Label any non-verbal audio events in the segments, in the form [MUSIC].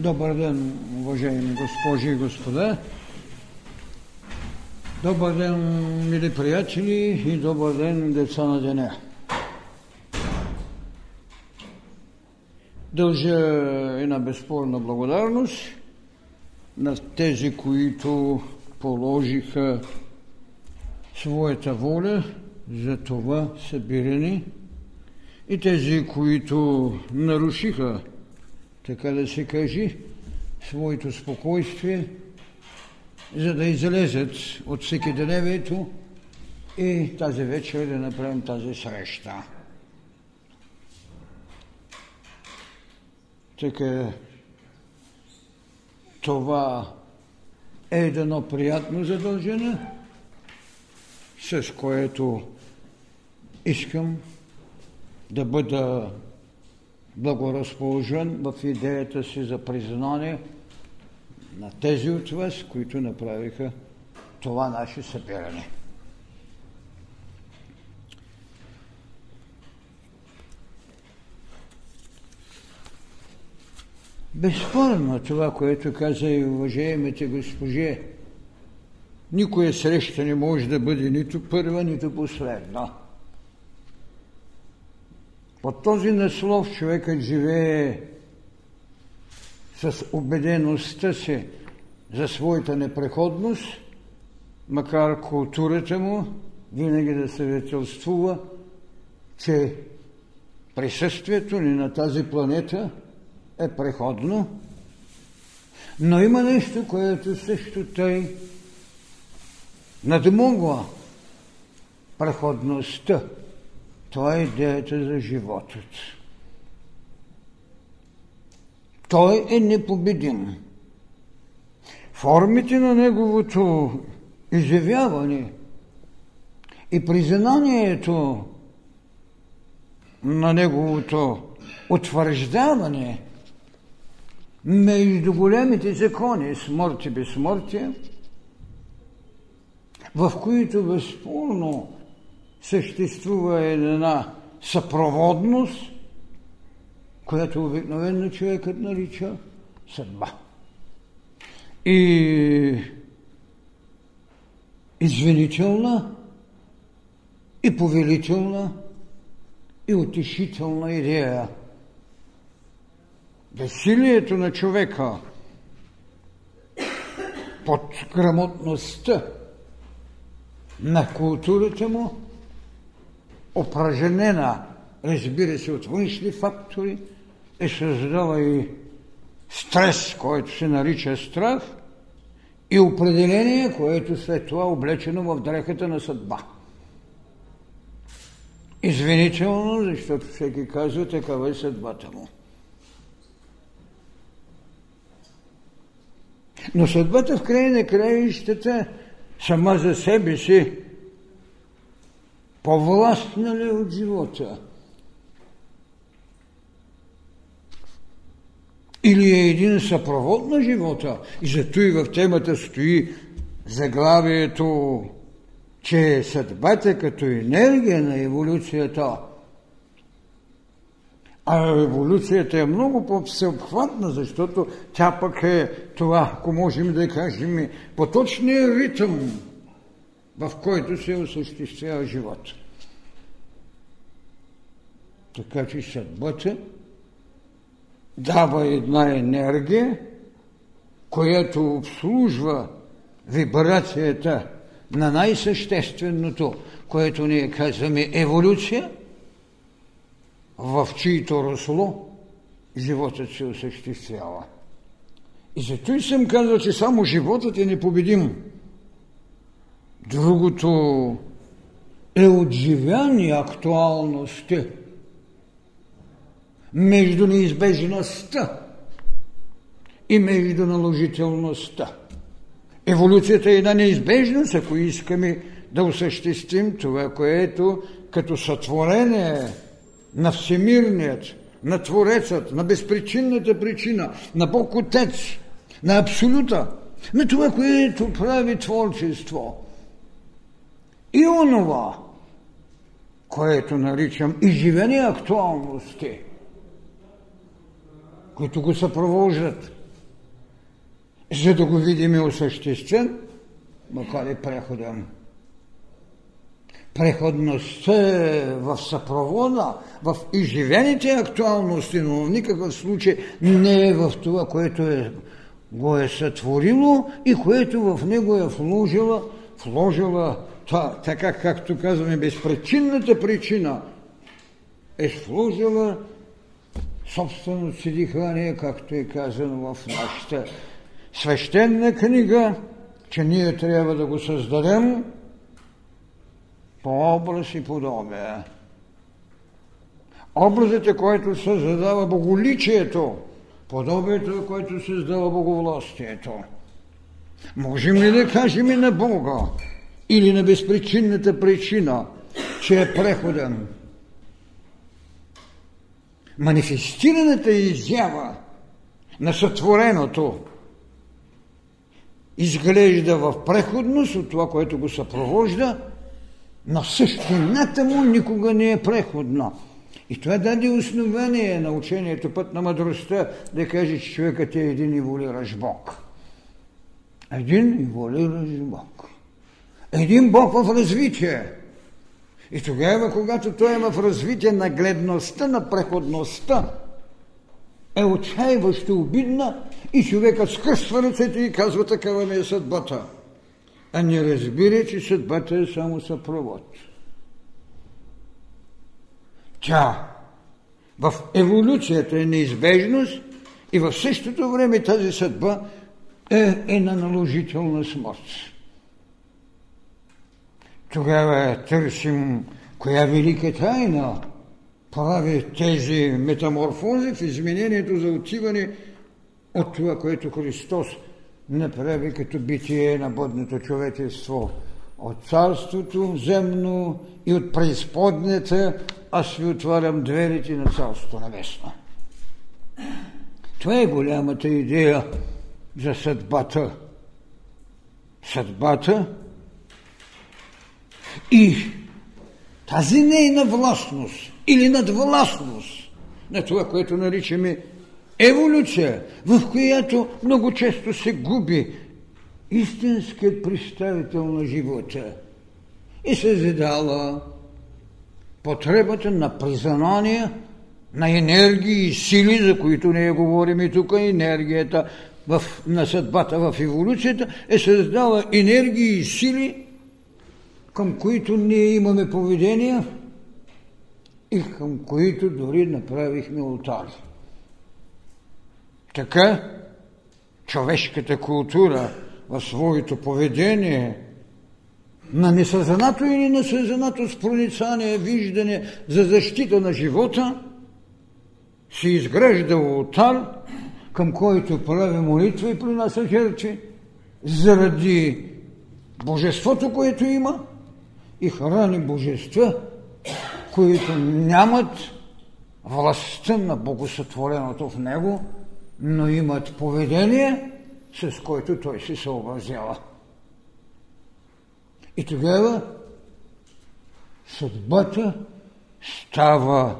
Добър ден, уважаеми госпожи и господа. Добър ден, мили приятели и добър ден, деца на деня. Дължа една безспорна благодарност на тези, които положиха своята воля за това събиране и тези, които нарушиха така да се каже, своето спокойствие, за да излезат от всеки деневието и тази вечер да направим тази среща. Така, това е едно приятно задължение, с което искам да бъда благоразположен в идеята си за признание на тези от вас, които направиха това наше събиране. Безспорно това, което каза и уважаемите госпожи, никоя среща не може да бъде нито първа, нито последна. Под този наслов човекът живее с убедеността си за своята непреходност, макар културата му винаги да свидетелствува, че присъствието ни на тази планета е преходно, но има нещо, което също тъй надмогва преходността това е идеята за животът. Той е непобедим. Формите на неговото изявяване и признанието на неговото утвърждаване между големите закони, смърт и безсмъртие, в които безспорно съществува една съпроводност, която обикновено човекът нарича съдба. И извинителна, и повелителна, и утешителна идея. Безсилието на човека под грамотността на културата му упражнена, разбира се, от външни фактори, е създала и стрес, който се нарича страх, и определение, което след това облечено в дрехата на съдба. Извинително, защото всеки казва, такава е съдбата му. Но съдбата в край на краищата сама за себе си по-властна ли от живота? Или е един съпровод на живота? И зато и в темата стои заглавието, че съдбата като енергия на еволюцията, а еволюцията е много по-всеобхватна, защото тя пък е това, ако можем да кажем, поточния ритъм в който се осъществява живот. Така че съдбата дава една енергия, която обслужва вибрацията на най-същественото, което ние казваме еволюция, в чието росло животът се осъществява. И зато и съм казал, че само животът е непобедим. Другото е отживяни актуалности между неизбежността и между наложителността. Еволюцията е една неизбежност, ако искаме да осъществим това, което като сътворение на всемирният, на Творецът, на безпричинната причина, на Бог Отец, на Абсолюта, на това, което прави творчество – и онова, което наричам изживени актуалности, които го съпровождат за да го видим осъществен, макар и преходен. Преходността е в съпровода, в изживените актуалности, но в никакъв случай не е в това, което е, го е сътворило и което в него е вложила, вложила та, така както казваме, безпричинната причина е вложила собственото си дихание, както е казано в нашата свещена книга, че ние трябва да го създадем по образ и подобие. Образът е, който създава боголичието, подобието е, което създава боговластието. Можем ли да кажем и на Бога или на безпричинната причина, че е преходен? Манифестираната изява на сътвореното изглежда в преходност от това, което го съпровожда, но същината му никога не е преходна. И това даде основание на учението път на мъдростта да каже, че човекът е един еволиращ Бог. Един еволиращ Бог. Един Бог в развитие. И тогава, когато той е в развитие на гледността, на преходността, е отчаиващо обидна и човекът скъсва ръцете и казва такава ми е съдбата. А не разбира, че съдбата е само съпровод. Тя в еволюцията е неизбежност и в същото време тази съдба е, е на наложителна смърт. Тогава търсим коя велика тайна прави тези метаморфози в изменението за отиване от това, което Христос направи като битие на бъдното човечество. От царството земно и от преизподнята аз ви отварям дверите на царството небесно. Това е голямата идея за съдбата. Съдбата и тази нейна властност или надвластност на това, което наричаме еволюция, в която много често се губи истинският представител на живота и се задала потребата на признание на енергии и сили, за които ние говорим и тук, енергията в, на съдбата в еволюцията е създала енергии и сили, към които ние имаме поведения и към които дори направихме ултари. Така човешката култура в своето поведение на несъзнато или несъзнато с проницание, виждане за защита на живота, се изгражда ултар, към който прави молитва и принася жертви, заради божеството, което има и храни божества, които нямат властта на богосътвореното в него, но имат поведение, с което той се съобразява. И тогава съдбата става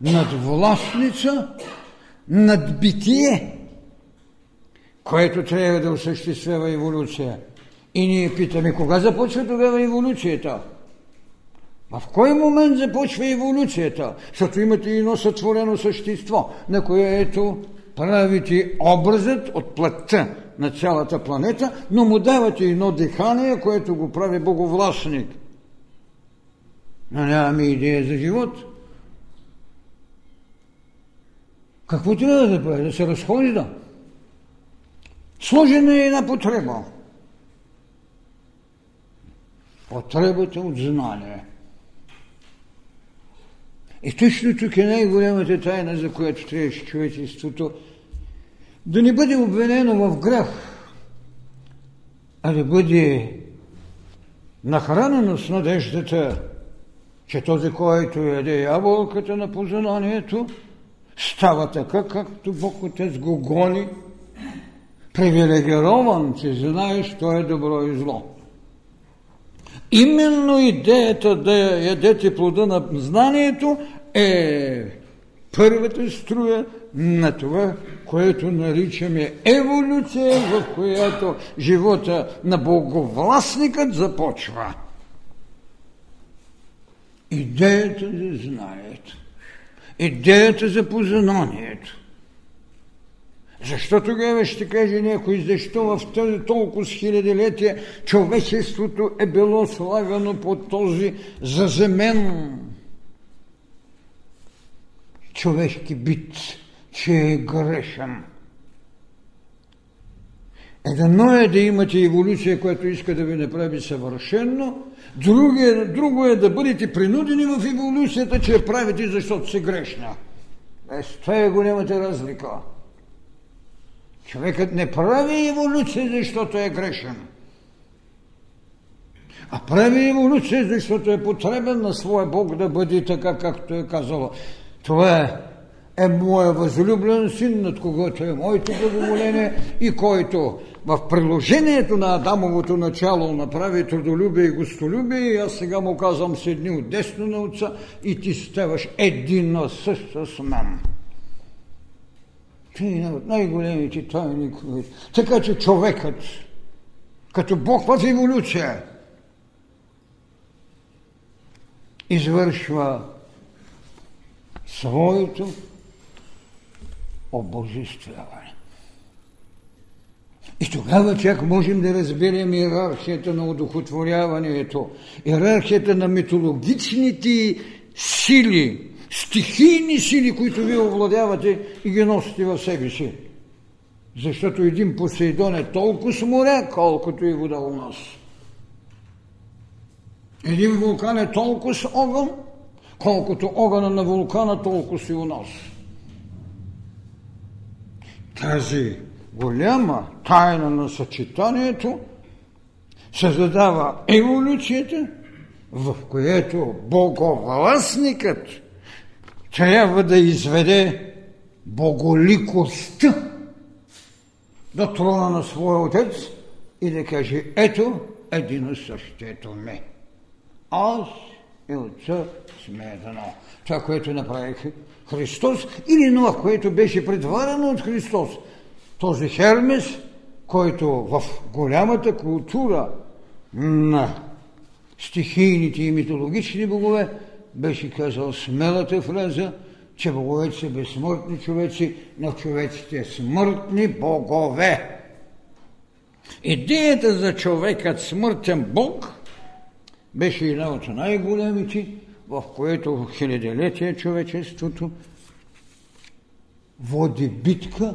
надвластница над битие, което трябва да осъществява еволюция. И ние питаме, кога започва тогава еволюцията? В кой момент започва еволюцията? Защото имате едно сътворено същество, на което правите образът от плътта на цялата планета, но му давате едно дихание, което го прави боговластник. Но нямаме идея за живот. Какво трябва да прави? Да се разхожда. Сложена е една потреба. Потребата от знание. И точно тук е най-голямата тайна, за която трябваше човечеството да не бъде обвинено в грях, а да бъде нахранено с надеждата, че този, който яде ябълката на познанието, става така, както Бог Отец го гони, привилегирован, че знаеш, що е добро и зло. Именно идеята да ядете плода на знанието е първата струя на това, което наричаме еволюция, в която живота на боговластникът започва. Идеята за знанието, идеята за познанието. Защо тогава ще каже някой, защо в този толкова хилядилетие човечеството е било слагано по този заземен човешки бит, че е грешен. Едно е да имате еволюция, която иска да ви направи съвършенно, друго е, друго е да бъдете принудени в еволюцията, че я правите, защото се грешна. С това е голямата разлика. Човекът не прави еволюция, защото е грешен. А прави еволюция, защото е потребен на своя Бог да бъде така, както е казала. Това е, е моя възлюблен син, над когото е моето благоволение и който в приложението на Адамовото начало направи трудолюбие и гостолюбие и аз сега му казвам седни от десно на отца и ти ставаш един на също с мен. Това е от най-големите тайни. Така че човекът, като Бог в еволюция, извършва своето обожествяване. И тогава чак можем да разберем иерархията на удохотворяването, иерархията на митологичните сили, стихийни сили, които вие овладявате и ги носите в себе си. Защото един Посейдон е толкова с море, колкото и вода у нас. Един вулкан е толкова с огън, колкото огъна на вулкана, толкова си у нас. Тази голяма тайна на съчетанието създава еволюцията, в което боговластникът трябва да изведе боголикостта до трона на своя отец и да каже, ето един и същото ме. Аз и отца сме едно. Това, което направих Христос или това, което беше предварено от Христос. Този Хермес, който в голямата култура на стихийните и митологични богове беше казал смелата фраза, че боговете са безсмъртни човеци, но човеците смъртни богове. Идеята за човекът смъртен бог беше една от най-големите, в което хилядолетие човечеството води битка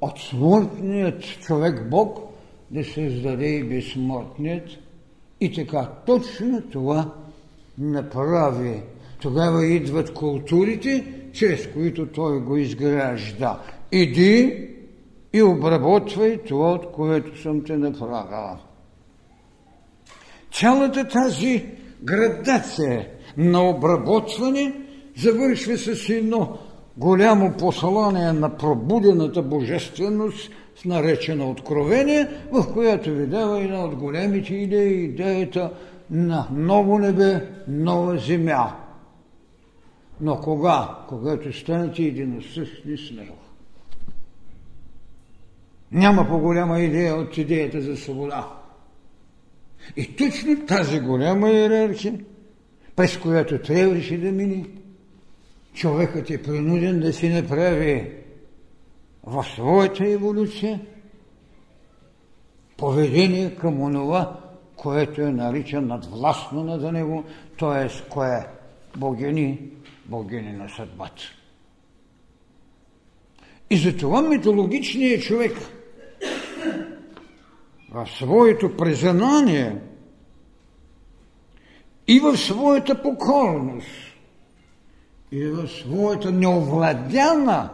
от смъртният човек Бог да създаде и безсмъртният. И така точно това направи. Тогава идват културите, чрез които той го изгражда. Иди и обработвай това, от което съм те направила. Цялата тази градация на обработване завършва с едно голямо послание на пробудената божественост, наречена откровение, в която ви дава една от големите идеи, идеята на ново небе, нова земя. Но кога? Когато станете единосъщни с него. Няма по-голяма идея от идеята за свобода. И точно тази голяма иерархия, през която трябваше да мине, човекът е принуден да си направи в своята еволюция поведение към онова, което е наричан надвластно над него, т.е. кое е богини, богини на съдбата. И затова митологичният човек в своето признание и в своята покорност и в своята неовладяна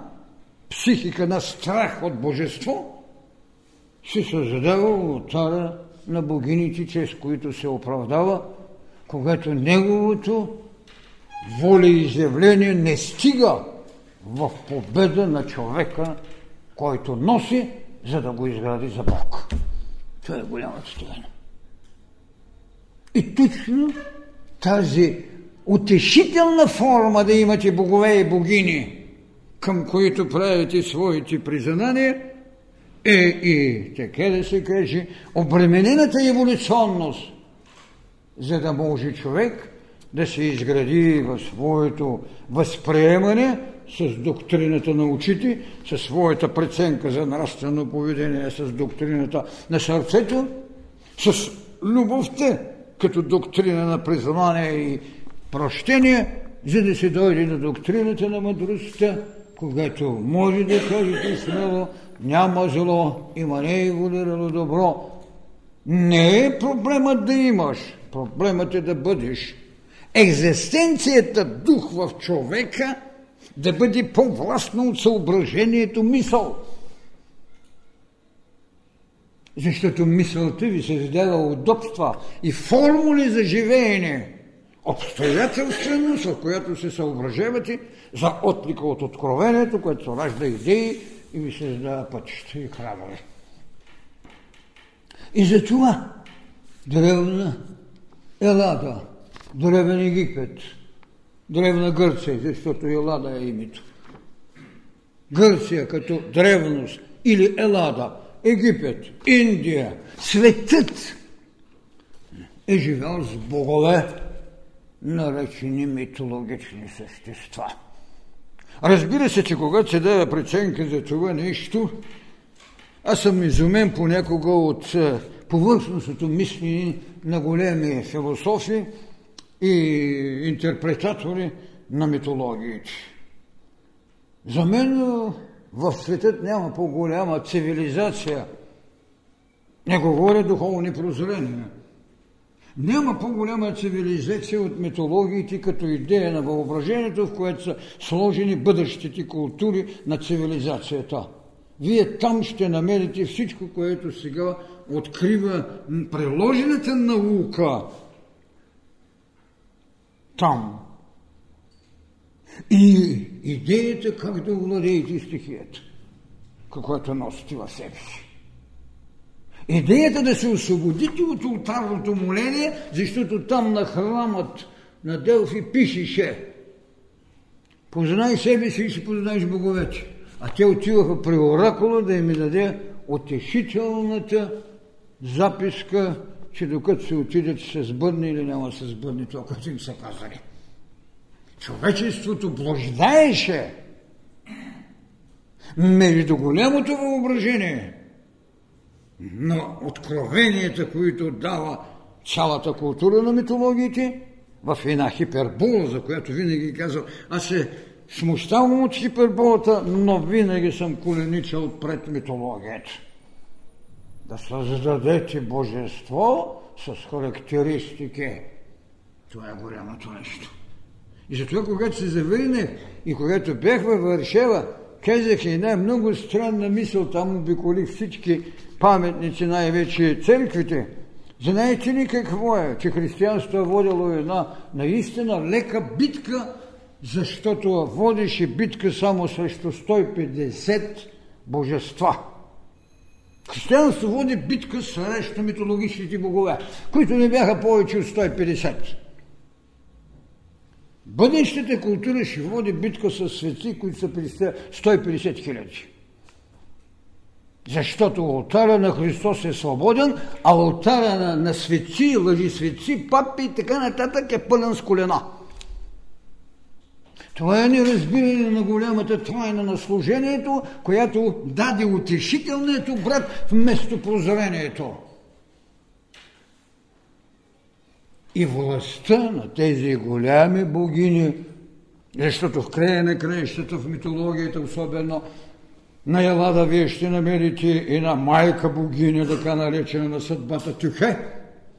психика на страх от божество, се създава ултара на богините, чрез които се оправдава, когато неговото волеизявление не стига в победа на човека, който носи, за да го изгради за Бог. Това е голямата тайна. И точно тази утешителна форма да имате богове и богини, към които правите своите признания, е и, така да се каже, обременената еволюционност, за да може човек да се изгради в своето възприемане с доктрината на очите, със своята преценка за нравствено поведение, с доктрината на сърцето, с любовта като доктрина на признание и прощение, за да се дойде до доктрината на мъдростта, когато може да кажете смело, няма зло, има не еволюирано добро. Не е проблемът да имаш, проблемът е да бъдеш. Екзистенцията дух в човека да бъде по-властна от съображението мисъл. Защото мисълта ви създава удобства и формули за живеене, обстоятелственост, в която се съображавате за отлика от откровението, което се ражда идеи и ви създава пътища и храмове. И затова древна Елада, древен Египет, древна Гърция, защото Елада е името. Гърция като древност или Елада, Египет, Индия, светът е живял с богове, наречени митологични същества. Разбира се, че когато се дава преценка за това нещо, аз съм изумен понякога от е, повърхностното мисли на големи философи и интерпретатори на митологиите. За мен е, в светът няма по-голяма цивилизация. Не говоря духовни прозрения. Няма по-голяма цивилизация от митологиите като идея на въображението, в което са сложени бъдещите култури на цивилизацията. Вие там ще намерите всичко, което сега открива приложената наука. Там. И идеята как да овладеете стихията, каквато носите в себе си. Идеята да се освободите от ултарното моление, защото там на храмът на Делфи пишеше Познай себе си и си познаеш боговете. А те отиваха при оракула да им даде отешителната записка, че докато се отидат, ще се сбъдне или няма се сбъдне това, което им са казали. Човечеството блуждаеше между голямото въображение на откровенията, които дава цялата култура на митологиите, в една хипербола, за която винаги казвам, аз се смущавам от хиперболата, но винаги съм коленичал пред митологията. Да създадете божество с характеристики. Това е голямото нещо. И затова, когато се завърне и когато бях във Варшева, казах една много странна мисъл, там обиколих всички паметници, най-вече църквите. Знаете ли какво е? Че християнството е водило една наистина лека битка, защото водеше битка само срещу 150 божества. Християнството води битка срещу митологичните богове, които не бяха повече от 150. Бъдещата култура ще води битка с светци, които са 150 хиляди. Защото алтара на Христос е свободен, а алтара на, на светци, лъжи светци, папи и така нататък е пълен с колена. Това е неразбиране на голямата тайна на служението, която даде утешителнието брат вместо прозрението. И властта на тези голями богини, защото в края на краищата в митологията особено на Елада вие ще намерите и на майка богиня, така наречена на съдбата Тюхе,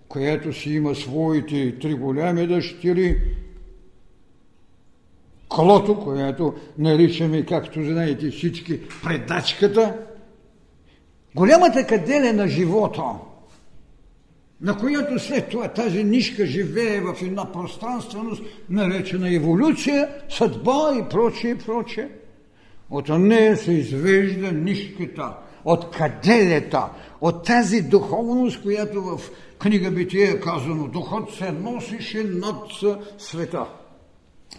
която си има своите три голями дъщери, Клото, която наричаме, както знаете всички, предачката, голямата каделя на живота – на която след това тази нишка живее в една пространственост, наречена еволюция, съдба и прочее, прочее. От нея се извежда нишката, от каделета, от тази духовност, която в книга Битие е казано, духът се носише над света.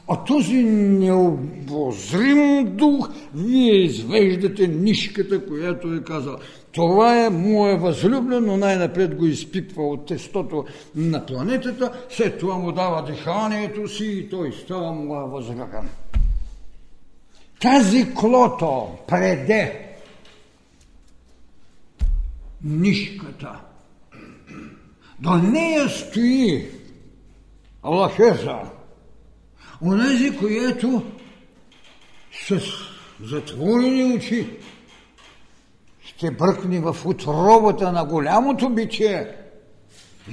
А този необозрим дух, вие извеждате нишката, която е казал. Това е мое възлюблен, но най-напред го изпипва от тестото на планетата, след това му дава диханието си и той става моя възлюблен. Тази клото преде нишката. До нея стои лахеза, онези, което с затворени очи ще бръкне в отробата на голямото битие,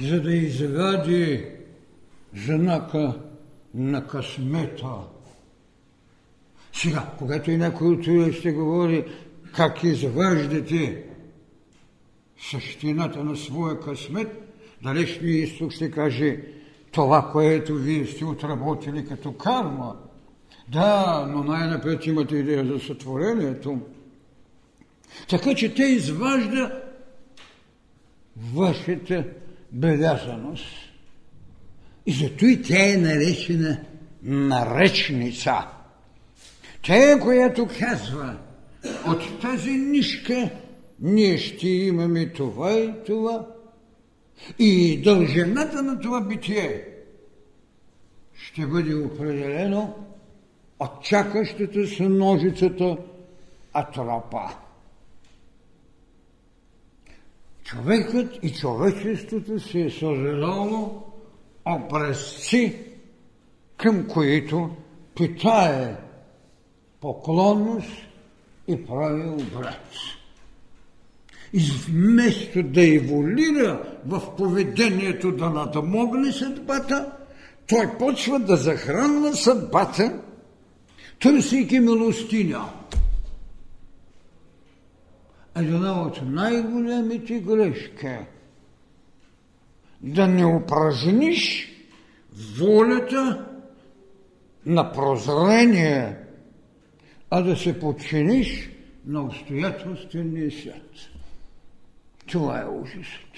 за да извади знака на късмета. Сега, когато и някой от ще говори как изваждате същината на своя късмет, далечния изток ще каже това, което вие сте отработили като карма. Да, но най-напред имате идея за сътворението. Така че те изважда вашата белязаност. И зато и тя е наречена наречница. Тя е, която казва, от тази нишка ние ще имаме това и това. И дължината на това битие ще бъде определено от чакащата се ножицата атропа. Човекът и човечеството се е създало образци, към които питае поклонност и прави обрат. И вместо да еволира в поведението да надмогне съдбата, той почва да захранва съдбата, търсейки милостиня. Една от най-големите грешки да не упражниш волята на прозрение, а да се подчиниш на обстоятелствения свят. Това е ужасът.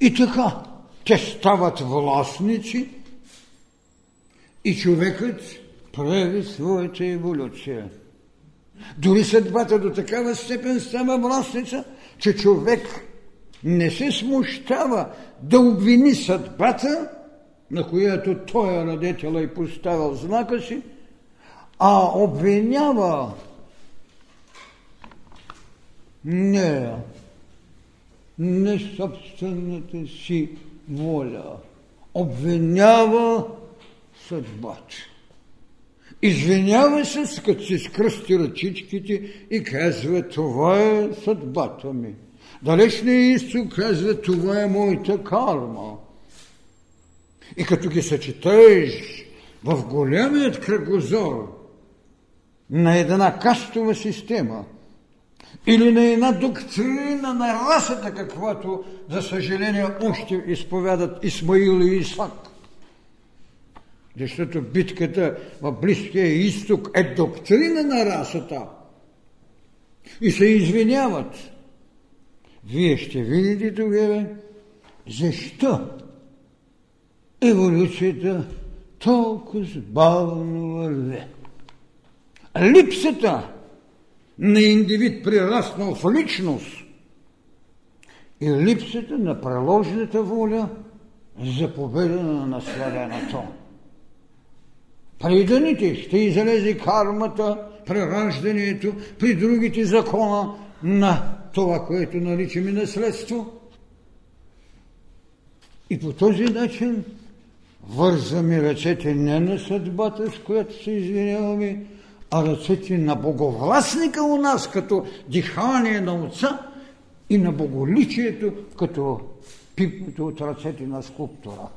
И така, те стават властници и човекът прави своята еволюция. Дори съдбата до такава степен става властница, че човек не се смущава да обвини съдбата, на която той е радетел и поставил знака си, а обвинява не, не собствената си воля. Обвинява съдбата. Извинява се, като си скръсти ръчичките и казва, това е съдбата ми. Далечният изток казва, това е моята карма. И като ги съчетаеш в големият кръгозор на една кастова система – или на една доктрина на расата, каквато, за съжаление, още изповядат Исмаил и Исак. Защото битката в Близкия изток е доктрина на расата. И се извиняват. Вие ще видите тогава защо еволюцията толкова бавно върви. Липсата на индивид прераснал в личност и липсата на преложената воля за победа на наследеното. При дъните ще излезе кармата, прераждането, при другите закона на това, което наричаме наследство. И по този начин вързаме ръцете не на съдбата, с която се извиняваме, а ръцете на боговластника у нас като дихание на отца и на боголичието като пипнато от ръцете на скулптора.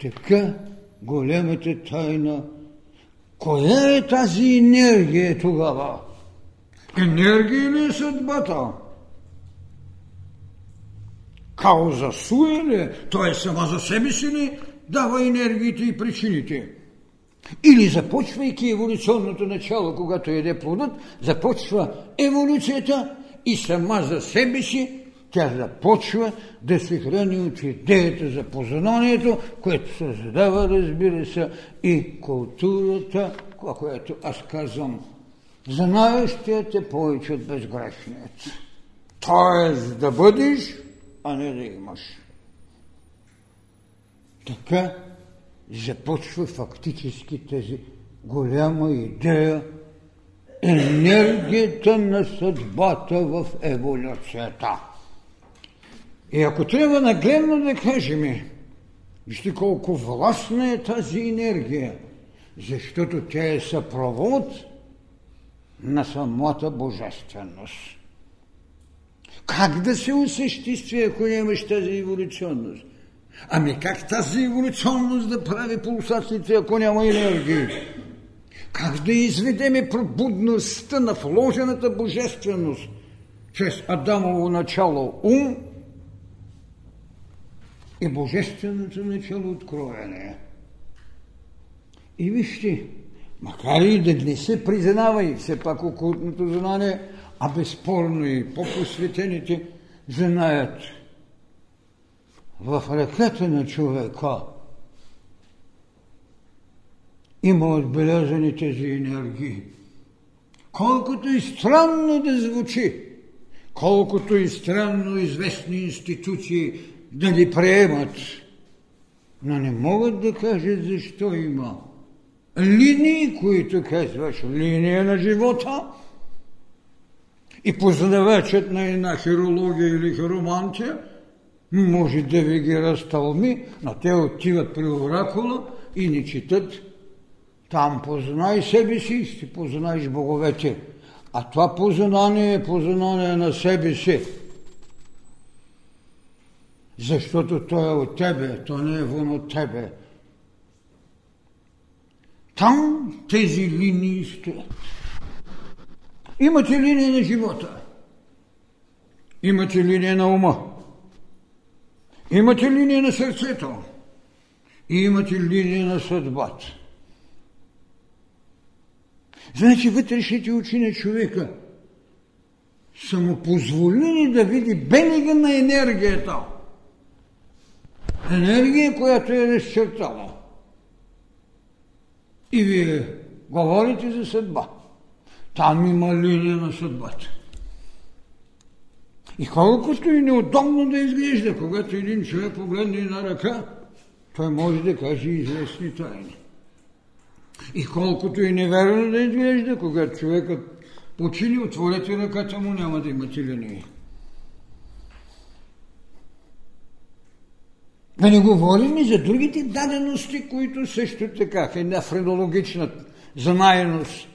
Така големата тайна. Коя е тази енергия тогава? Енергия ли е съдбата? Кауза суе ли? Той е сама за себе си ли дава енергиите и причините? Или започвайки еволюционното начало, когато еде плодът, започва еволюцията и сама за себе си тя започва да се храни от идеята за познанието, което създава, разбира се, и културата, която аз казвам, знаещият е повече от безгрешният. Тоест да бъдеш, а не да имаш. Така започва фактически тази голяма идея енергията на съдбата в еволюцията. И ако трябва нагледно да кажем, вижте колко властна е тази енергия, защото тя е съпровод на самата божественост. Как да се осъществи, ако нямаш тази еволюционност? Ами как тази еволюционност да прави пулсациите, ако няма енергия? Как да изведеме пробудността на вложената божественост чрез Адамово начало ум и божественото начало откроение? И вижте, макар и да не се признава и все пак окултното знание, а безспорно и по-посветените знаят – в ръката на човека има отбелязани тези енергии. Колкото и странно да звучи, колкото и странно известни институции да ни приемат, но не могат да кажат защо има линии, които казваш линия на живота и познавачът на една хирология или хиромантия – може да ви ги разтълми, но те отиват при оракула и ни четат там познай себе си, ще познаеш боговете. А това познание е познание на себе си. Защото то е от тебе, то не е вън от тебе. Там тези линии стоят. Имате линия на живота. Имате линия на ума. Имате линия на сърцето и имате линия на съдбата. Значи вътрешните очи на човека са му позволили да види белега на енергията. Енергия, която е разчертала. И вие говорите за съдба. Там има линия на съдбата. И колкото и неудобно да изглежда, когато един човек погледне на ръка, той може да каже известни тайни. И колкото и неверно да изглежда, когато човекът почини, отворете ръката му, няма да имате линии. Да не говорим и за другите дадености, които също така, една френологична знаеност,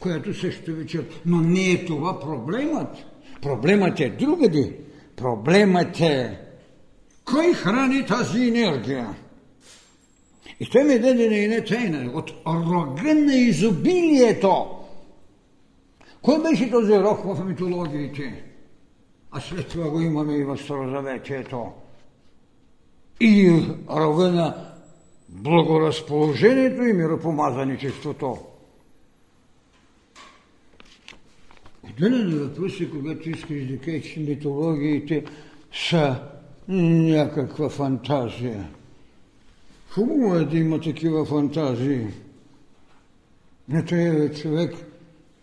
която също вечер. Но не е това проблемът. Проблемът е другади. Проблемът е кой храни тази енергия? И той ми даде на една тайна от рога на изобилието. Кой беше този рог в митологиите? А след това го имаме и в Старозаветието. И рога на благоразположението и миропомазаничеството. Отделен е въпроси, когато искаш да кажеш, че митологиите са някаква фантазия. Хубаво е да има такива фантазии. Но трябва човек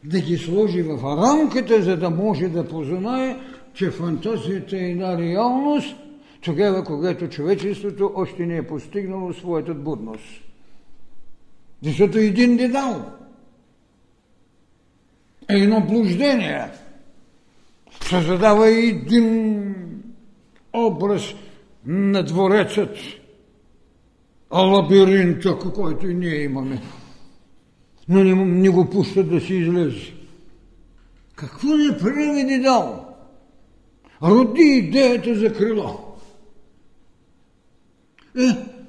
да ги сложи в рамката, за да може да познае, че фантазията е една реалност, тогава, когато човечеството още не е постигнало своята будност. Защото един дедал е едно блуждение. Създава един образ на дворецът, лабиринта, който и ние имаме. Но не, не го пущат да си излезе. Какво не прави Дедал? Роди идеята за крило. Е,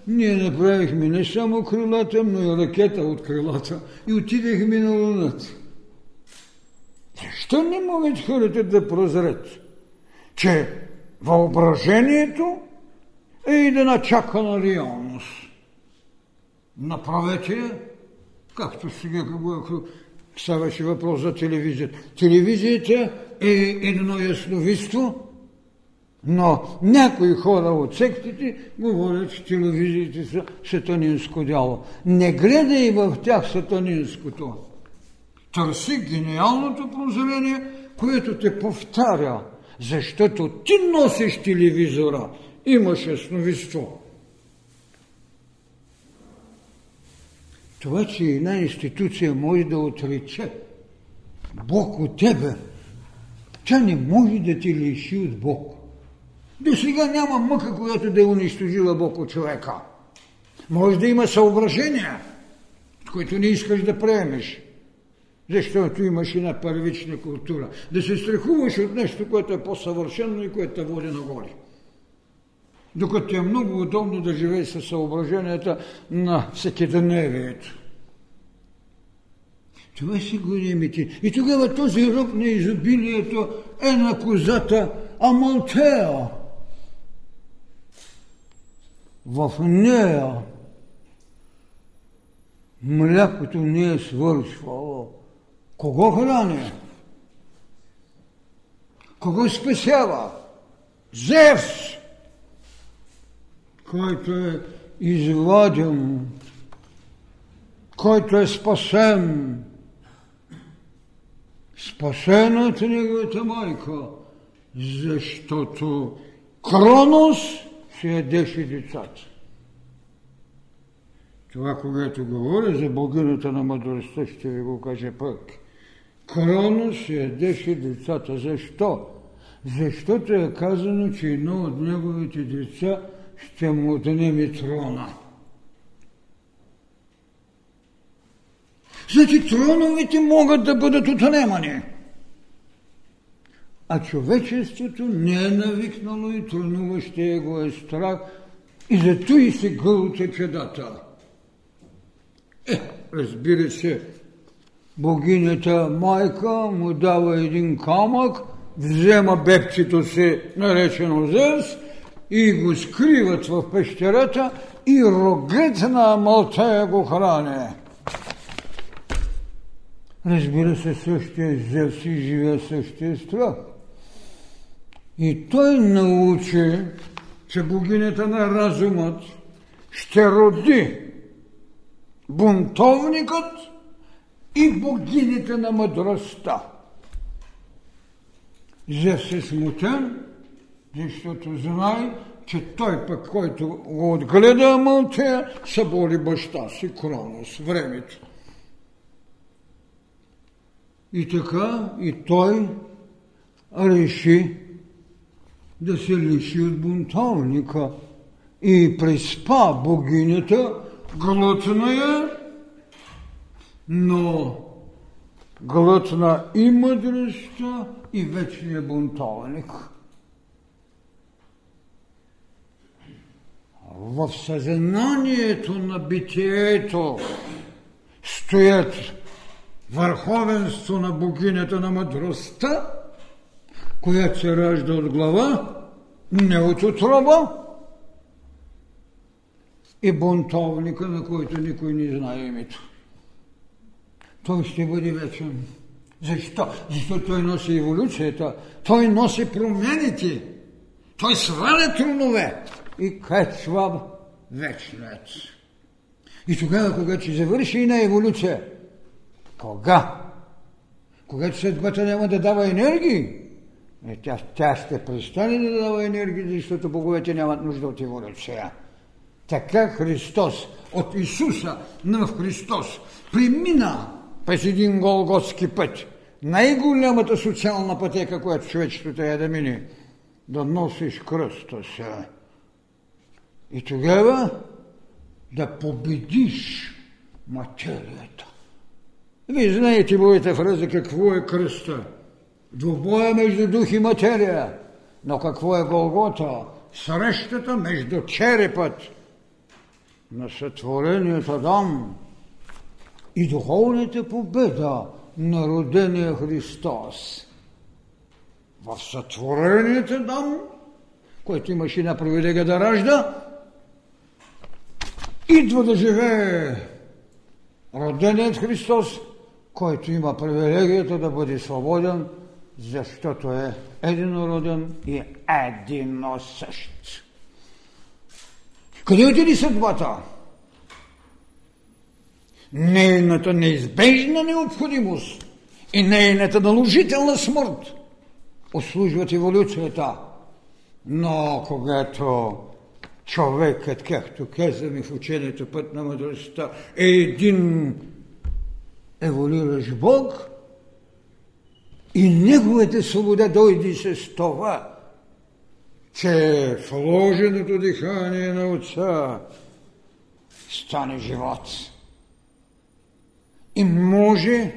ние направихме не само крилата, но и ракета от крилата и отидехме на Луната. Защо не могат хората да прозрат, че въображението е една чакана реалност? Направете както сега, когато ставаше въпрос за телевизията. Телевизията е едно ясновидство, Но някои хора от сектите говорят, че телевизиите са сатанинско дяло. Не гледай в тях сатанинското. Търси гениалното прозрение, което те повтаря, защото ти носиш телевизора, имаш ясновиство. Това, че една институция може да отрече Бог от тебе, тя не може да ти лиши от Бог. До сега няма мъка, която да е унищожила Бог от човека. Може да има съображения, които не искаш да приемеш, защото имаш една първична култура. Да се страхуваш от нещо, което е по-съвършено и което те води нагоре. Докато е много удобно да живееш със съображенията на всекидневието. Това си големите. И тогава този роб на изобилието е на козата Амалтея. В нея млякото не е свършвало. Кого храни? Кого спасява? Зевс, който е изваден, който е спасен, спасена от неговата майка, защото Кронос се ядеше децата. Това, когато говоря за богинята на мъдростта, ще ви го кажа пък. Кронос ядеше децата. Защо? Защото е казано, че едно от неговите деца ще му отнеме трона. Значи троновете могат да бъдат отнемани. А човечеството не е навикнало и тронуващия го е страх и зато и се гълча чедата. Е, разбира се, богинята майка му дава един камък, взема бебчето си, наречено Зевс, и го скриват в пещерата и рогът на Амалтея го хране. Разбира се, същия Зевс и живее същия страх. И той научи, че богинята на разумът ще роди бунтовникът и богинята на мъдростта. Зевс е смутен, защото знае, че той пък, който го отгледа Амалтея, събори баща си Кронос, времето. И така и той реши да се лиши от бунтовника и преспа богинята, глътна я, но глътна и мъдростта, и вечния бунтовник. В съзнанието на битието стоят върховенство на богинята на мъдростта, която се ражда от глава, не от отроба, и бунтовника, на който никой не знае името. Той ще бъде вечен. Защо? Защото той носи еволюцията, той носи промените, той сваля трунове и качва вечният. И тогава, когато ще завърши и на еволюция, кога? Когато съдбата няма да дава енергии, тя, тя ще престане да дава енергия, защото боговете нямат нужда от еволюция. Така Христос, от Исуса на Христос, премина през един голготски път. Най-голямата социална пътека, която човечеството е да мине, да носиш кръста се. И тогава да победиш материята. Вие знаете моята фраза какво е кръста. Двубоя между дух и материя. Но какво е Голгота? Срещата между черепът на сътворението Адам и духовната победа на родения Христос. В сътворението Адам, който имаше една привилегия да ражда, идва да живее роденият Христос, който има привилегията да бъде свободен защото е единороден и единосъщ. Къде отиде съдбата? Нейната неизбежна необходимост и нейната наложителна смърт услужват еволюцията. Но когато човекът, както казваме в учението път на мъдростта, е един еволюиращ Бог и неговата свобода дойде с това, че вложеното дихание на Отца стане живот. И може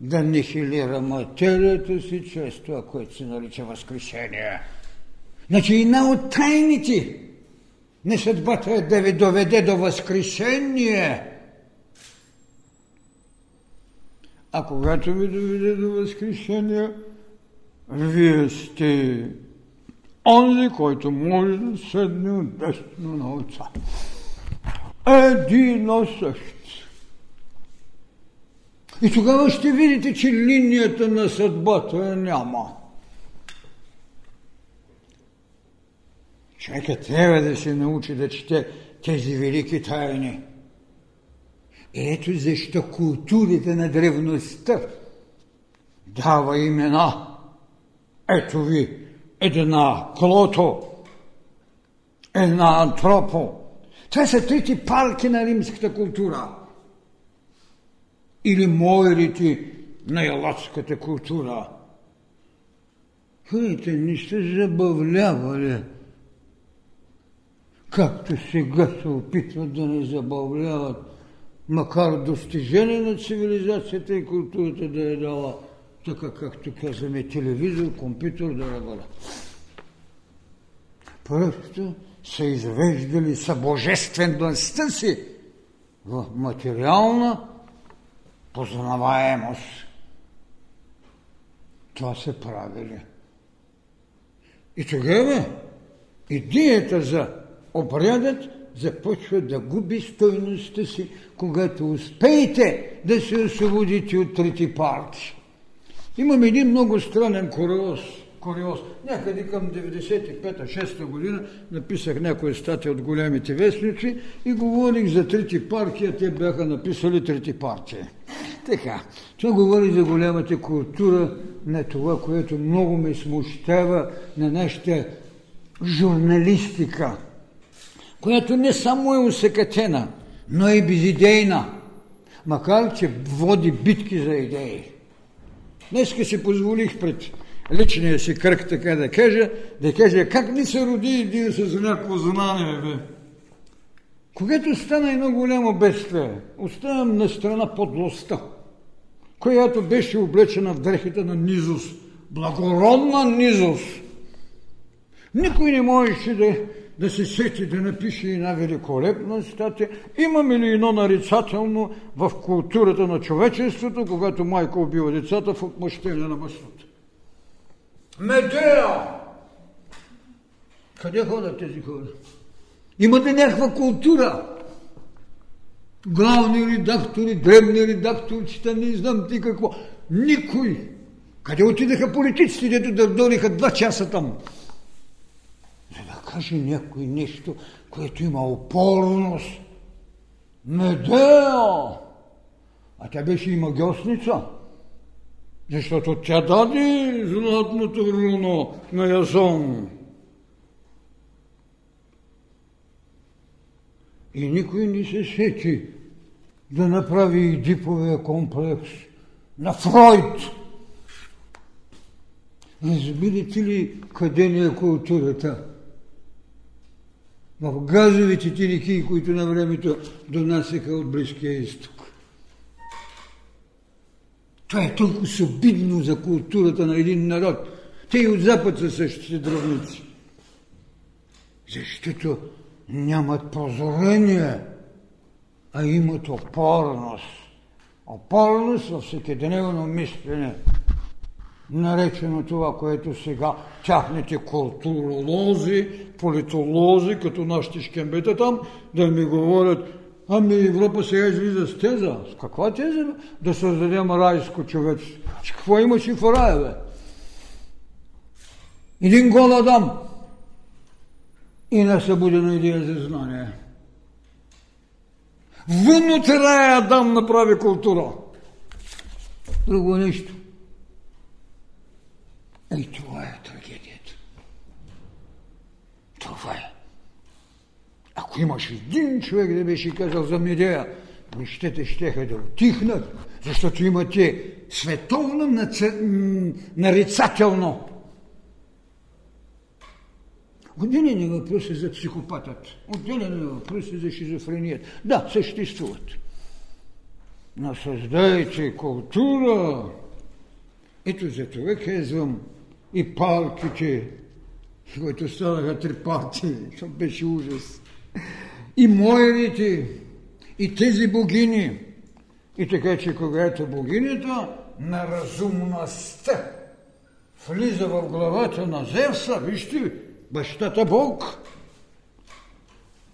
да нихилира материята си чрез това, което се нарича възкрешение. Значи една от тайните на съдбата е да ви доведе до възкрешение. А когато ви доведе до възкрешение, вие сте онзи, който може да седне от дестно на Отца. Едино същ. И тогава ще видите, че линията на съдбата няма. Човекът трябва да се научи да чете тези велики тайни. Ето защо културите на древността дава имена. Ето ви една клото, една антропо. Това са трите парки на римската култура. Или моерите на ялатската култура. Хвилите, не сте забавлявали както сега се опитват да не забавляват, макар достижение на цивилизацията и културата да е дала, така както казваме, телевизор, компютър да работа. Просто са извеждали събожествеността си в материална познаваемост. Това се правили. И тогава идеята за обрядът започва да губи стойността си, когато успеете да се освободите от трети парти. Имам един много странен куриоз. куриоз. Някъде към 95-6 година написах някоя статия от големите вестници и говорих за трети партия. Те бяха написали трети партия. Така, това говори за голямата култура на това, което много ме смущава на нашата журналистика – която не само е усекатена, но и безидейна, макар че води битки за идеи. Днеска си позволих пред личния си кръг, така да кажа, да кажа как ни се роди един с някакво знание, бе. Когато стана едно голямо бедствие, оставям на страна подлостта, която беше облечена в дрехите на низост, благородна низост. Никой не можеше да да се сети да напише една великолепна статия. Имаме ли едно нарицателно в културата на човечеството, когато майка убива децата в отмъщение на бащата? Медея! Къде ходят тези хора? Имате някаква култура. Главни редактори, древни редакторчета, не знам ти какво. Никой. Къде отидаха политиците, дето дърдориха два часа там? Каже някой нещо, което има опорност. Медея! А тя беше и магиосница, защото тя даде златното руно на Язон. И никой не се сети да направи и диповия комплекс на Фройд. Разбирате ли къде ни е културата? В газовите тирики, които на времето донасяха от Близкия изток. Това е толкова обидно за културата на един народ. Те и от Запад са същите дръвници. Защото нямат прозорение, а имат опорност. Опорност във всекидневно мислене наречено това, което сега тяхните културолози, политолози, като нашите шкембета там, да ми говорят Ами Европа сега излиза с теза. С каква теза? Да създадем райско човечество. Че какво имаше в рая, бе? Един гол Адам и на идея за знание. Вън Адам направи култура. Друго нещо. Ей, това е трагедията. Това е. Ако имаш един човек да беше казал за Медея, нещата ще да отихнат, защото имате световно нарицателно. Отделен е въпроси за психопатът, отделен е въпроси за шизофреният. Да, съществуват. Но създайте култура. Ето за това казвам и палките, които станаха три партии. Това беше ужас и моерите, и тези богини. И така, че когато богинята на разумността влиза в главата на Зевса, вижте, бащата Бог,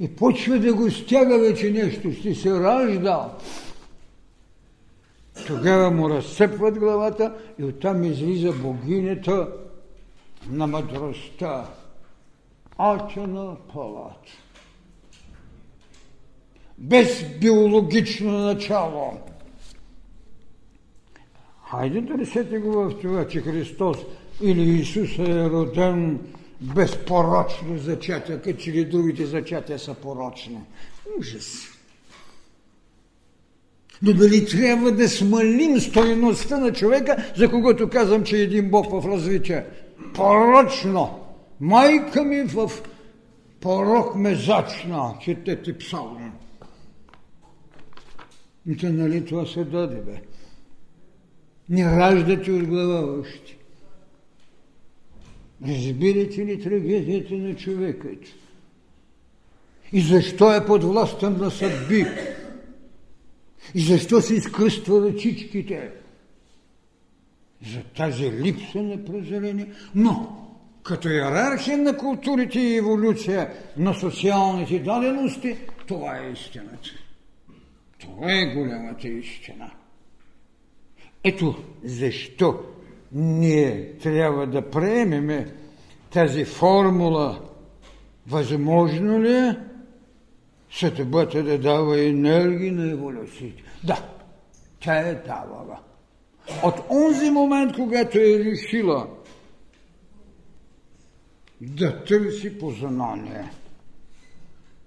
и почва да го стяга вече нещо, ще се ражда. Тогава му разцепват главата и оттам излиза богинята на мъдростта. Атена палата без биологично начало. Хайде да търсете го в това, че Христос или Исус е роден безпорочно зачатие, като че ли другите зачатия са порочни. Ужас! Но дали трябва да смалим стоеността на човека, за когото казвам, че един Бог в развитие? Порочно! Майка ми в порок ме зачна, четете псалм. И то, нали, това се даде, бе. Не раждате от глава още. Разбирате ли трагедията на човекът? И защо е под властта на съдби? И защо се изкръства ръчичките? За тази липса на прозрение. Но, като иерархия на културите и еволюция на социалните дадености, това е истината. Това е голямата истина. Ето защо ние трябва да приемеме тази формула. Възможно ли е съдбата да дава енергия на еволюцията? Да, тя е давала. От онзи момент, когато е решила да търси познание,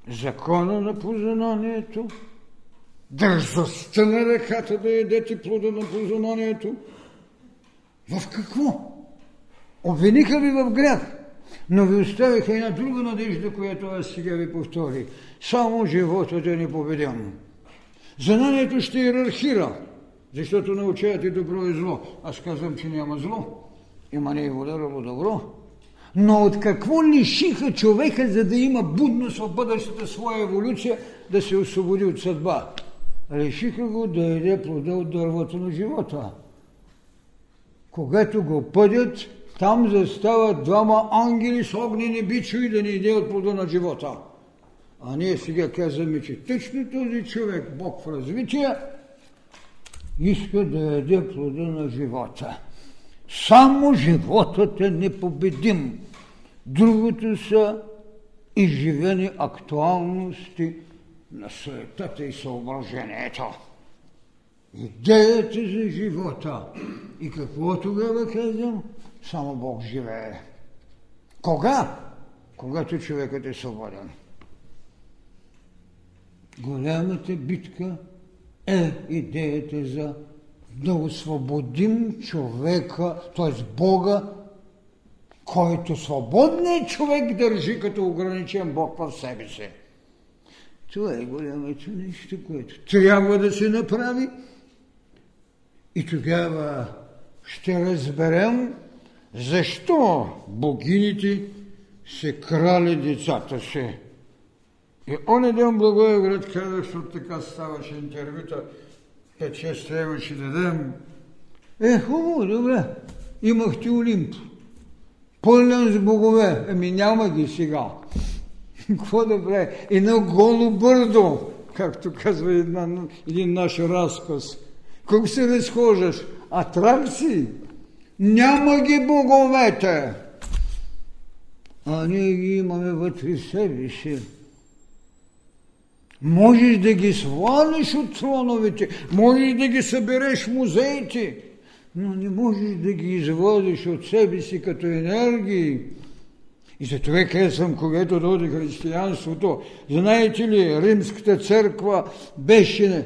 закона на познанието – дързостта на ръката да ядете плода на познанието. В какво? Обвиниха ви в грях, но ви оставиха една друга надежда, която аз сега ви повтори. Само животът е непобеден. Знанието ще иерархира, защото научавате добро и зло. Аз казвам, че няма зло. Има не и ударово добро. Но от какво лишиха човека, за да има будност в бъдещата своя еволюция, да се освободи от съдба? решиха го да яде плода от дървото на живота. Когато го пъдят, там застават двама ангели с огнени бичови да не яде от плода на живота. А ние сега казваме, че точно този човек, Бог в развитие, иска да яде плода на живота. Само животът е непобедим. Другото са изживени актуалности на суетата и съображението. Идеята за живота. И какво тогава казвам? Само Бог живее. Кога? Когато човекът е свободен. Голямата битка е идеята за да освободим човека, т.е. Бога, който свободният човек държи като ограничен Бог в себе си. Това е голямото нещо, което трябва да се направи. И тогава ще разберем защо богините се крали децата си. И оня ден Благоевград казах, защото така ставаше интервюта, 5-6 трябваше да дадем. Е, хубаво, добре. Имахте Олимп. Пълен с богове. Ами няма ги сега. [LAUGHS] Какво да прави? Едно голо бърдо. както казва една, един наш разказ. Как се разхождаш? Атракции? Няма ги боговете! А ние ги имаме вътре в себе си. Можеш да ги свалиш от троновете, можеш да ги събереш в музеите, но не можеш да ги изводиш от себе си като енергии. И за това казвам, когато доди християнството, знаете ли, Римската църква беше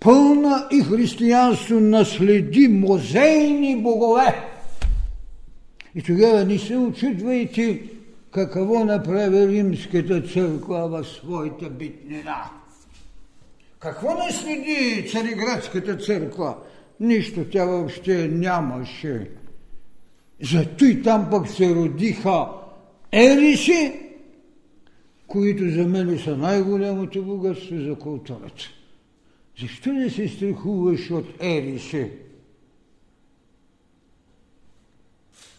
пълна и християнство наследи музейни богове. И тогава не се очудвайте какво направи Римската църква в своята битнина. Какво наследи Цариградската църква? Нищо тя въобще нямаше. Зато и там пък се родиха ериси, които за мен са най-голямото богатство за културата. Защо не се страхуваш от ериси?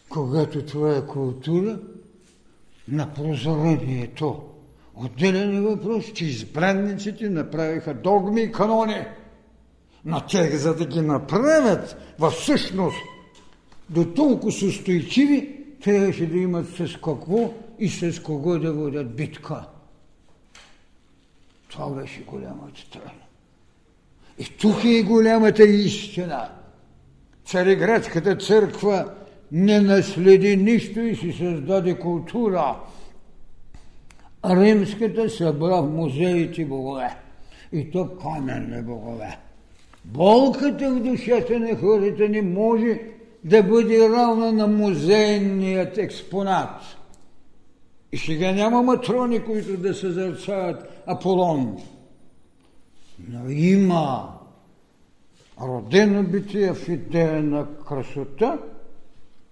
Когато това е култура на прозорението. Отделен е въпрос, че избранниците направиха догми и канони. На тях, за да ги направят в същност до толкова устойчиви, трябваше да имат с какво и с кого да водят битка. Това беше голямата тайна. И тук е голямата истина. Цареградската църква не наследи нищо и си създаде култура. Римската събра в музеите богове. И то каменни богове. Болката в душата на хората не може да бъде равна на музейният експонат. И сега няма матрони, които да съзерцават Аполон. Но има родено битие в идея на красота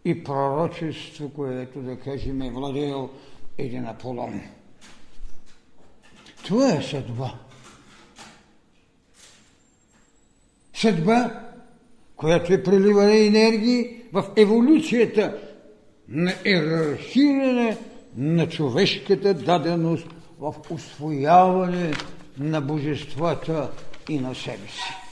и пророчество, което, да кажем, е владеял един Аполон. Това е съдба. Съдба, която е преливане енергии в еволюцията на иерархиране на човешката даденост в освояване на божествата и на себе си.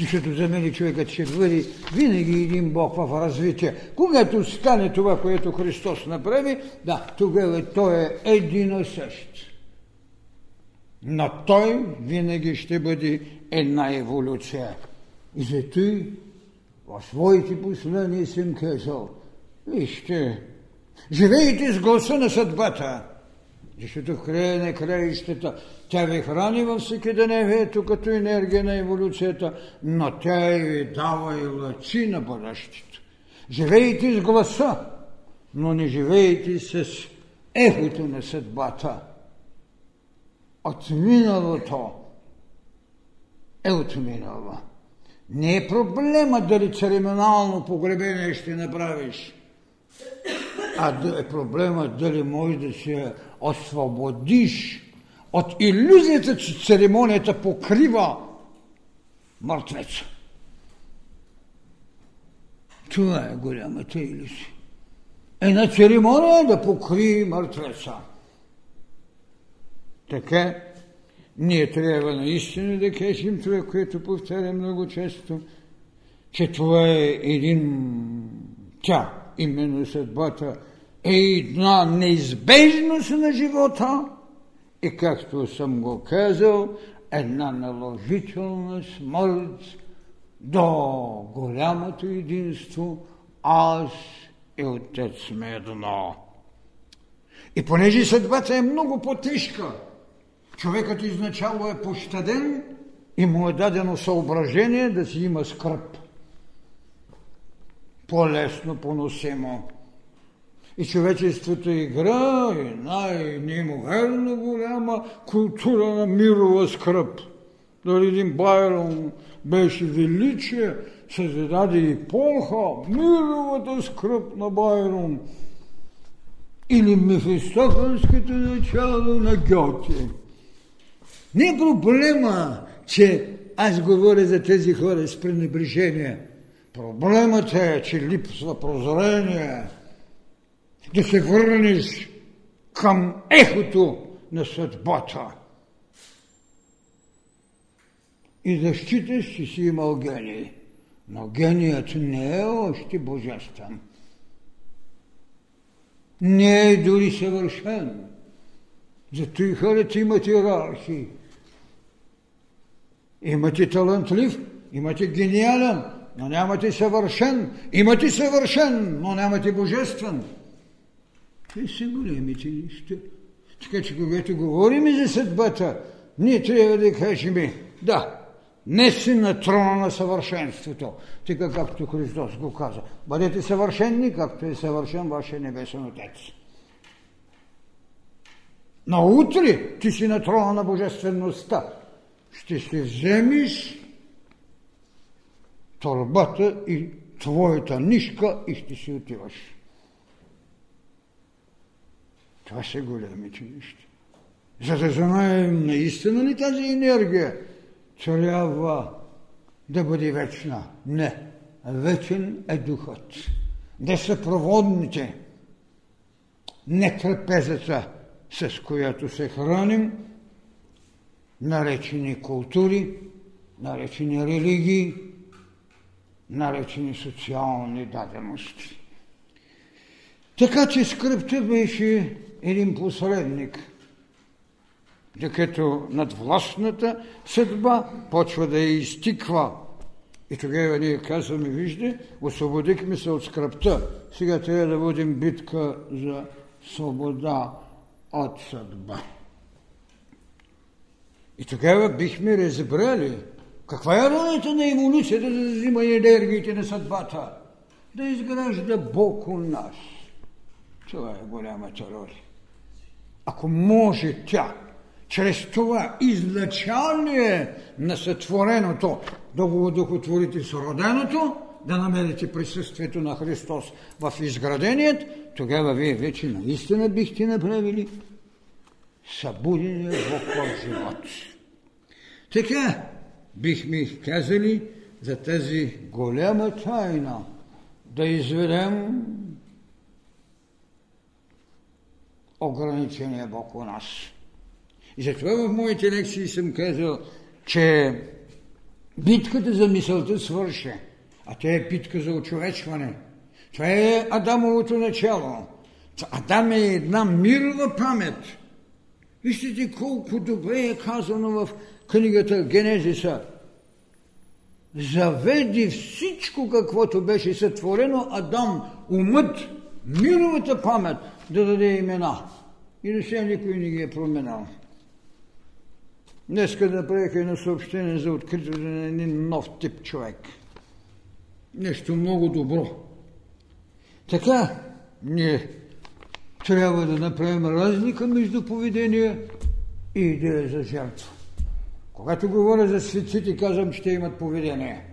Защото за мен човекът ще бъде винаги един Бог в развитие. Когато стане това, което Христос направи, да, тогава той е един и същ. Но той винаги ще бъде една еволюция. И зато в своите послания съм казал, вижте, живеете с гласа на съдбата, защото в края на краищата тя ви храни във всекидневието като енергия на еволюцията, но тя ви дава и лъчи на бъдещето. Живейте с гласа, но не живейте с ехото на съдбата. От миналото е отминало. Не е проблема дали церемонално погребение ще направиш, а е проблема дали можеш да се освободиш от иллюзията, че церемонията покрива мъртвеца. Това е голямата иллюзия. Една церемония да покри мъртвеца. Така, ние трябва наистина да кажем това, което повтаря много често, че това е един тя, именно съдбата, е една неизбежност на живота и както съм го казал, една наложителна смърт до голямото единство аз и Отец сме едно. И понеже съдбата е много по-тежка, човекът изначало е пощаден и му е дадено съображение да си има скръп. По-лесно поносимо. И човечеството игра и най-неимоверно голяма култура на мирова скръп. Дали един Байрон беше величие, създаде епоха, мировата скръп на Байрон. Или мефистофелското начало на Гьоте. Не е проблема, че аз говоря за тези хора с пренебрежение. Проблемът е, че липсва прозрение, да се върнеш към ехото на съдбата. и да считаш, че си имал гений. Но геният не е още божествен. Не е дори съвършен. Зато и хората имат иерархии. Имате талантлив, имате гениален, но нямате съвършен. Имате съвършен, но нямате божествен. Това са големите неща. Така че, когато говорим за съдбата, ние трябва да кажем, да, не си на трона на съвършенството, така както Христос го каза. Бъдете съвършенни, както е съвършен вашия небесен Отец. Но утре ти си на трона на божествеността. Ще си вземеш торбата и твоята нишка и ще си отиваш. Това са големите неща. За да знаем наистина ли тази енергия трябва да бъде вечна? Не. Вечен е духът. Да са проводните, не трапезата, с която се храним, наречени култури, наречени религии, наречени социални дадености. Така че скръпта беше един посредник, докато над властната съдба почва да я изтиква. И тогава ние казваме, вижте, освободихме се от скръпта, сега трябва да водим битка за свобода от съдба. И тогава бихме разбрали каква е ролята на еволюцията да взима енергиите на съдбата, да изгражда Бог у нас. Това е голямата роля. Ако може тя, чрез това излъчание на сътвореното, да го удохотворите с роденото, да намерите присъствието на Христос в изграденият, тогава вие вече наистина бихте направили събудения Бог в живот. Така бихме казали за тази голяма тайна да изведем ограничения Бог у нас. И затова в моите лекции съм казал, че битката за мисълта свърши, а тя е битка за очовечване. Това е Адамовото начало. Адам е една мирова памет. Вижте колко добре е казано в книгата Генезиса. Заведи всичко, каквото беше сътворено Адам, умът, мировата памет, да даде имена. И до сега никой не ги е променял. Днеска направиха едно съобщение за откритието на един нов тип човек. Нещо много добро. Така, ние трябва да направим разлика между поведение и идея за жертва. Когато говоря за светците, казвам, те имат поведение.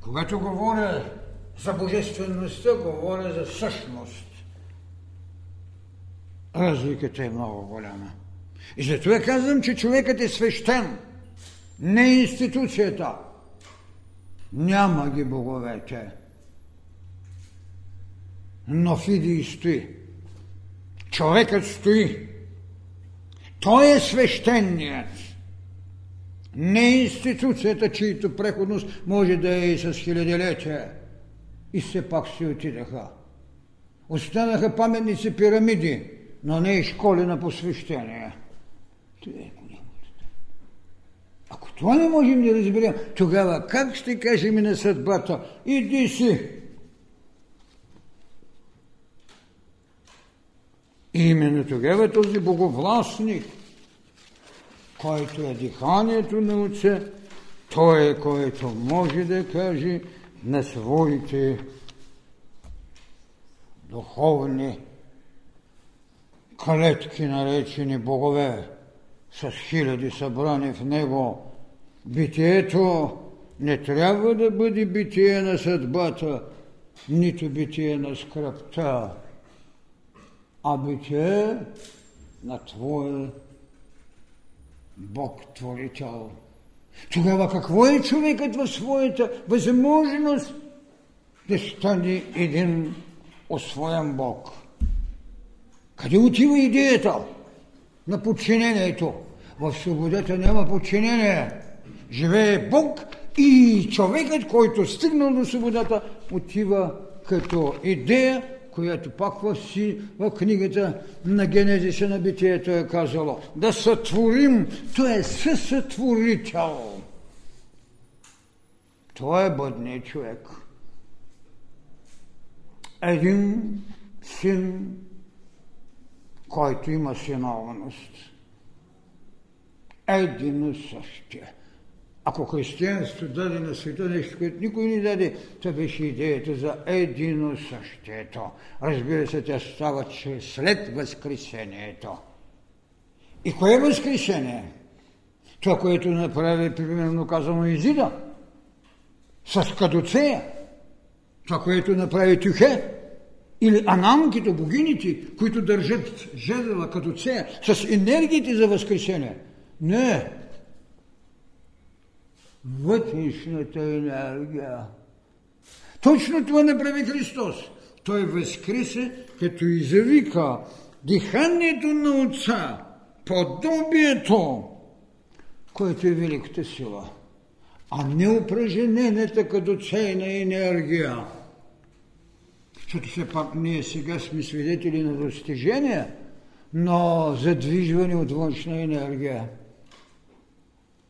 Когато говоря за божествеността, говоря за същност. Разликата е много голяма. И затова казвам, че човекът е свещен, не институцията. Няма ги боговете. Но Фидий стои. Човекът стои. Той е свещеният. Не институцията, чието преходност може да е и с хилядилетия. И все пак си отидаха. Останаха паметници пирамиди, но не и школи на посвещение. Е Ако това не можем да разберем, тогава как ще кажем на съдбата? Иди си! И именно тогава този боговластник, който е диханието на Отца, той е, който може да каже на своите духовни клетки, наречени богове, с хиляди събрани в него. Битието не трябва да бъде битие на съдбата, нито битие на скръпта, а битие на Твоя Бог Творител. Тогава какво е човекът в своята възможност да стане един освоен Бог? Къде отива идеята на подчинението? В свободата няма подчинение. живее Бог и човекът, който стигнал до свободата, отива като идея, която пак в, си, в книгата на Генезиса на битието е казало да сътворим, то е съсътворител. Това е бъдният човек. Един син, който има синовност. Един същия. Ако християнство даде на света нещо, което никой не даде, това беше идеята за едино същието. Разбира се, тя става че след Възкресението. И кое е Възкресение? Това, което направи, примерно казано, Изида с Кадуцея. Това, което направи Тюхе. Или анамките, богините, които държат жезела Кадуцея с енергиите за Възкресение. Не, вътрешната енергия. Точно това направи Христос. Той възкресе, като извика диханието на Отца, подобието, което е великата сила, а не упражненията като цейна енергия. Защото все пак ние сега сме свидетели на достижения, но задвижване от външна енергия.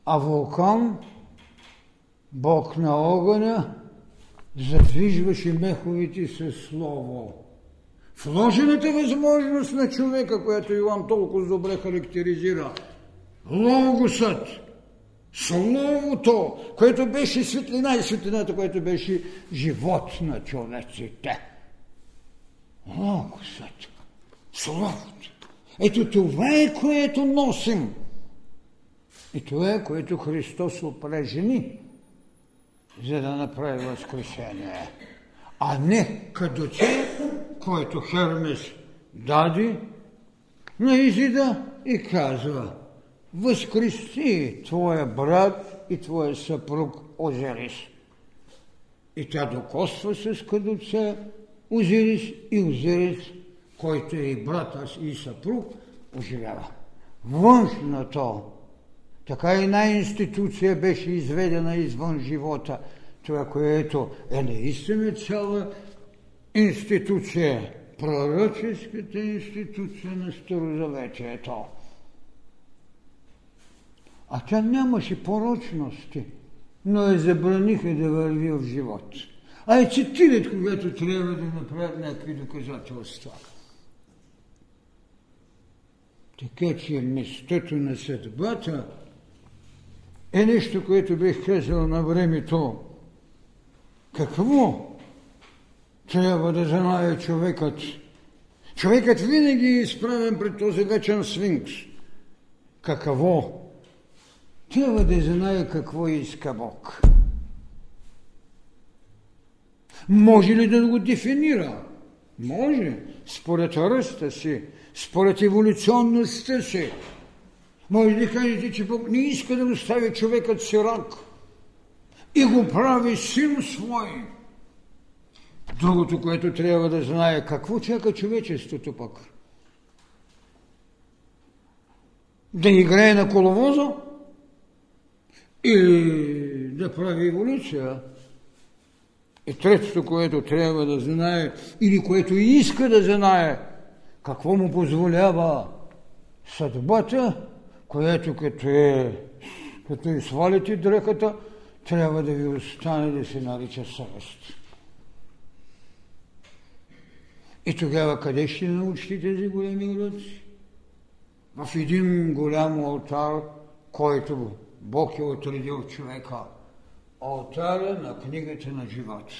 А вулкан Бог на огъня задвижваше меховите със слово. Вложената възможност на човека, която Иван толкова добре характеризира, логосът, Словото, което беше светлина и светлината, което беше живот на човеците. Логосът, Словото. Ето това е, което носим. И това е, което Христос упражни за да направи възкресение. А не като че, който Хермес даде на Изида и казва възкрести твоя брат и твоя съпруг Озерис. И тя докосва с кадуце Озирис и Озирис, който е и брат и съпруг, оживява. Външното така и една институция беше изведена извън живота. Това, което е наистина цяла институция, пророческата институция на Старозаветието. А тя нямаше порочности, но я забраниха да върви в живот. А е цитират, когато трябва да направят някакви доказателства. Така че местото на съдбата – е нещо, което бих казал на времето. Какво трябва да знае човекът? Човекът винаги е изправен пред този вечен свинкс. Какво? Трябва да знае какво иска Бог. Може ли да го дефинира? Може, според ръста си, според еволюционността си, може да кажете, че Бог не иска да остави човекът сирак и го прави син свой. Другото, което трябва да знае, какво чака човечеството пък? Да играе на коловоза или да прави еволюция? И третото, което трябва да знае, или което иска да знае, какво му позволява съдбата, което като е, като и свалите дрехата, трябва да ви остане да се нарича съвест. И тогава къде ще научите тези големи уроци? В един голям алтар, който Бог е отредил човека. Алтаря на книгата на живота.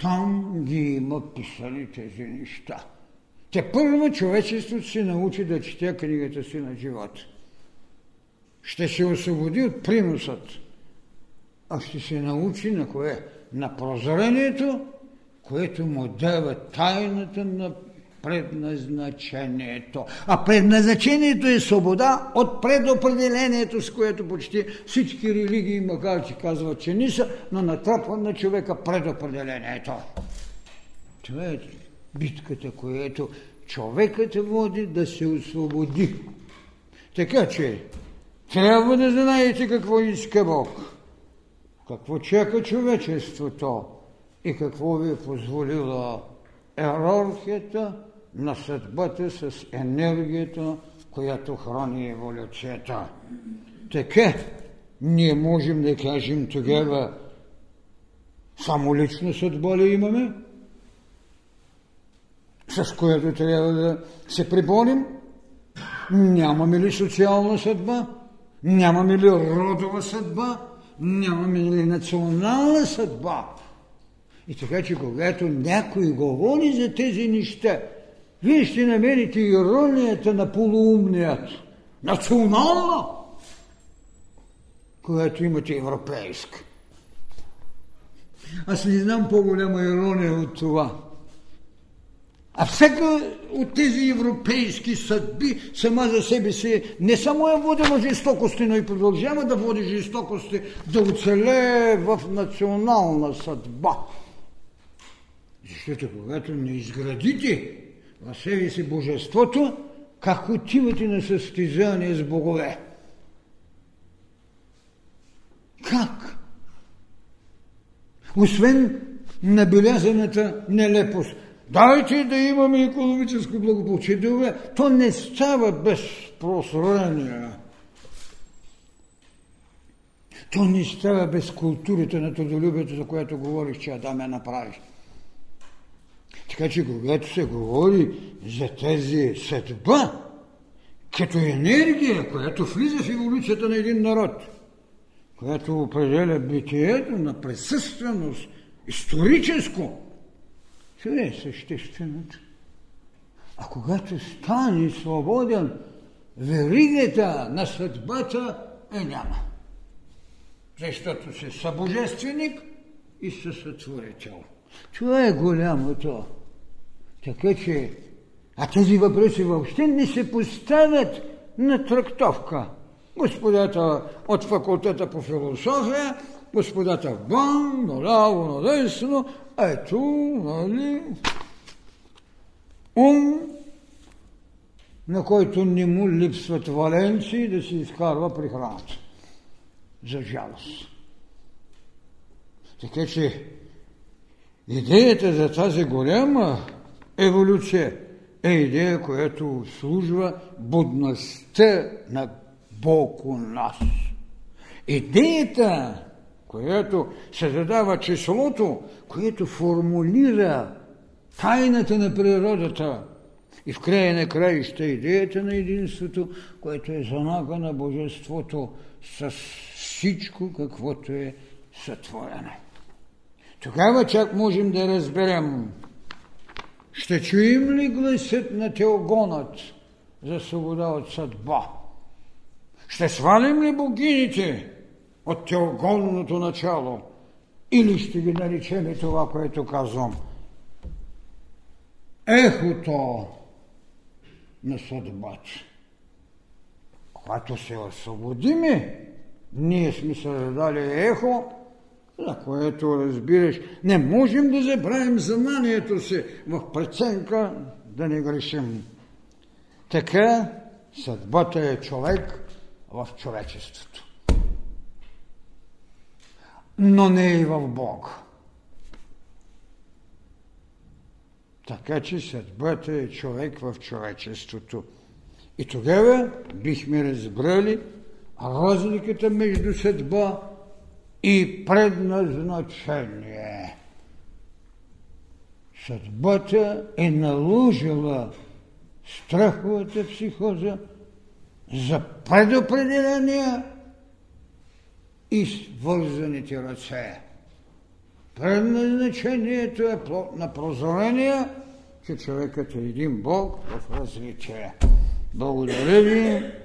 Там ги има писали тези неща. Те първо човечеството се научи да чете книгата си на живота. Ще се освободи от приносът, а ще се научи на кое? На прозрението, което му дава тайната на предназначението. А предназначението е свобода от предопределението, с което почти всички религии, макар че казват, че не са, но натрапва на човека предопределението. Това е битката, която човекът води да се освободи. Така че Трябва да знаете какво иска Бог, какво чака човечеството и какво ви е позволила ерорхията на съдбата с енергията, която храни еволюцията. Така, ние можем да кажем тогава, само лична съдба ли имаме, с която трябва да се приборим? Нямаме ли социална съдба? Нямаме ли родова съдба? Нямаме ли национална съдба? И така, че когато някой говори за тези неща, вие ще намерите иронията на полуумният. Национална! Когато имате европейска. Аз не знам по-голяма ирония от това. А всяка от тези европейски съдби сама за себе си не само е водила жестокости, но и продължава да води жестокости, да оцелее в национална съдба. Защото когато не изградите в себе си божеството, как отивате на състезание с богове? Как? Освен набелязаната нелепост. Дайте да имаме економическо благополучие. Добре, то не става без просрение. То не става без културата на трудолюбието, за което говорих, че Адам я направи. Така че, когато се говори за тези съдба, като енергия, която влиза в еволюцията на един народ, която определя битието на присъственост, историческо, това е същественото. А когато стане свободен, веригата на съдбата е няма. Защото си събожественик и съсътворител. Това е голямото. Така че, а тези въпроси въобще не се поставят на трактовка. Господата от факултета по философия, господата в бан, наляво, надесно, ето, нали, ум, на който не му липсват валенции да си изкарва при храната. За жалост. Така че идеята за тази голяма еволюция е идея, която служва будността на Бог у нас. Идеята, която се задава числото, което формулира тайната на природата и в края на краища идеята на единството, което е знака на Божеството с всичко, каквото е сътворено. Тогава чак можем да разберем ще чуем ли гласът на Теогонът за свобода от съдба? Ще свалим ли богините от теогонното начало? Или ще ги наречем това, което казвам? Ехото на съдбата. Когато се освободиме, ние сме създали ехо, за което разбираш, не можем да забравим знанието си в преценка да не грешим. Така съдбата е човек в човечеството. Но не и в Бог. Така че съдбата е човек в човечеството. И тогава бихме разбрали разликата между съдба и предназначение. Съдбата е наложила страховата психоза за предопределения и свързаните ръце. Предназначението е на прозорение, че човекът е един Бог в развитие. Благодаря ви.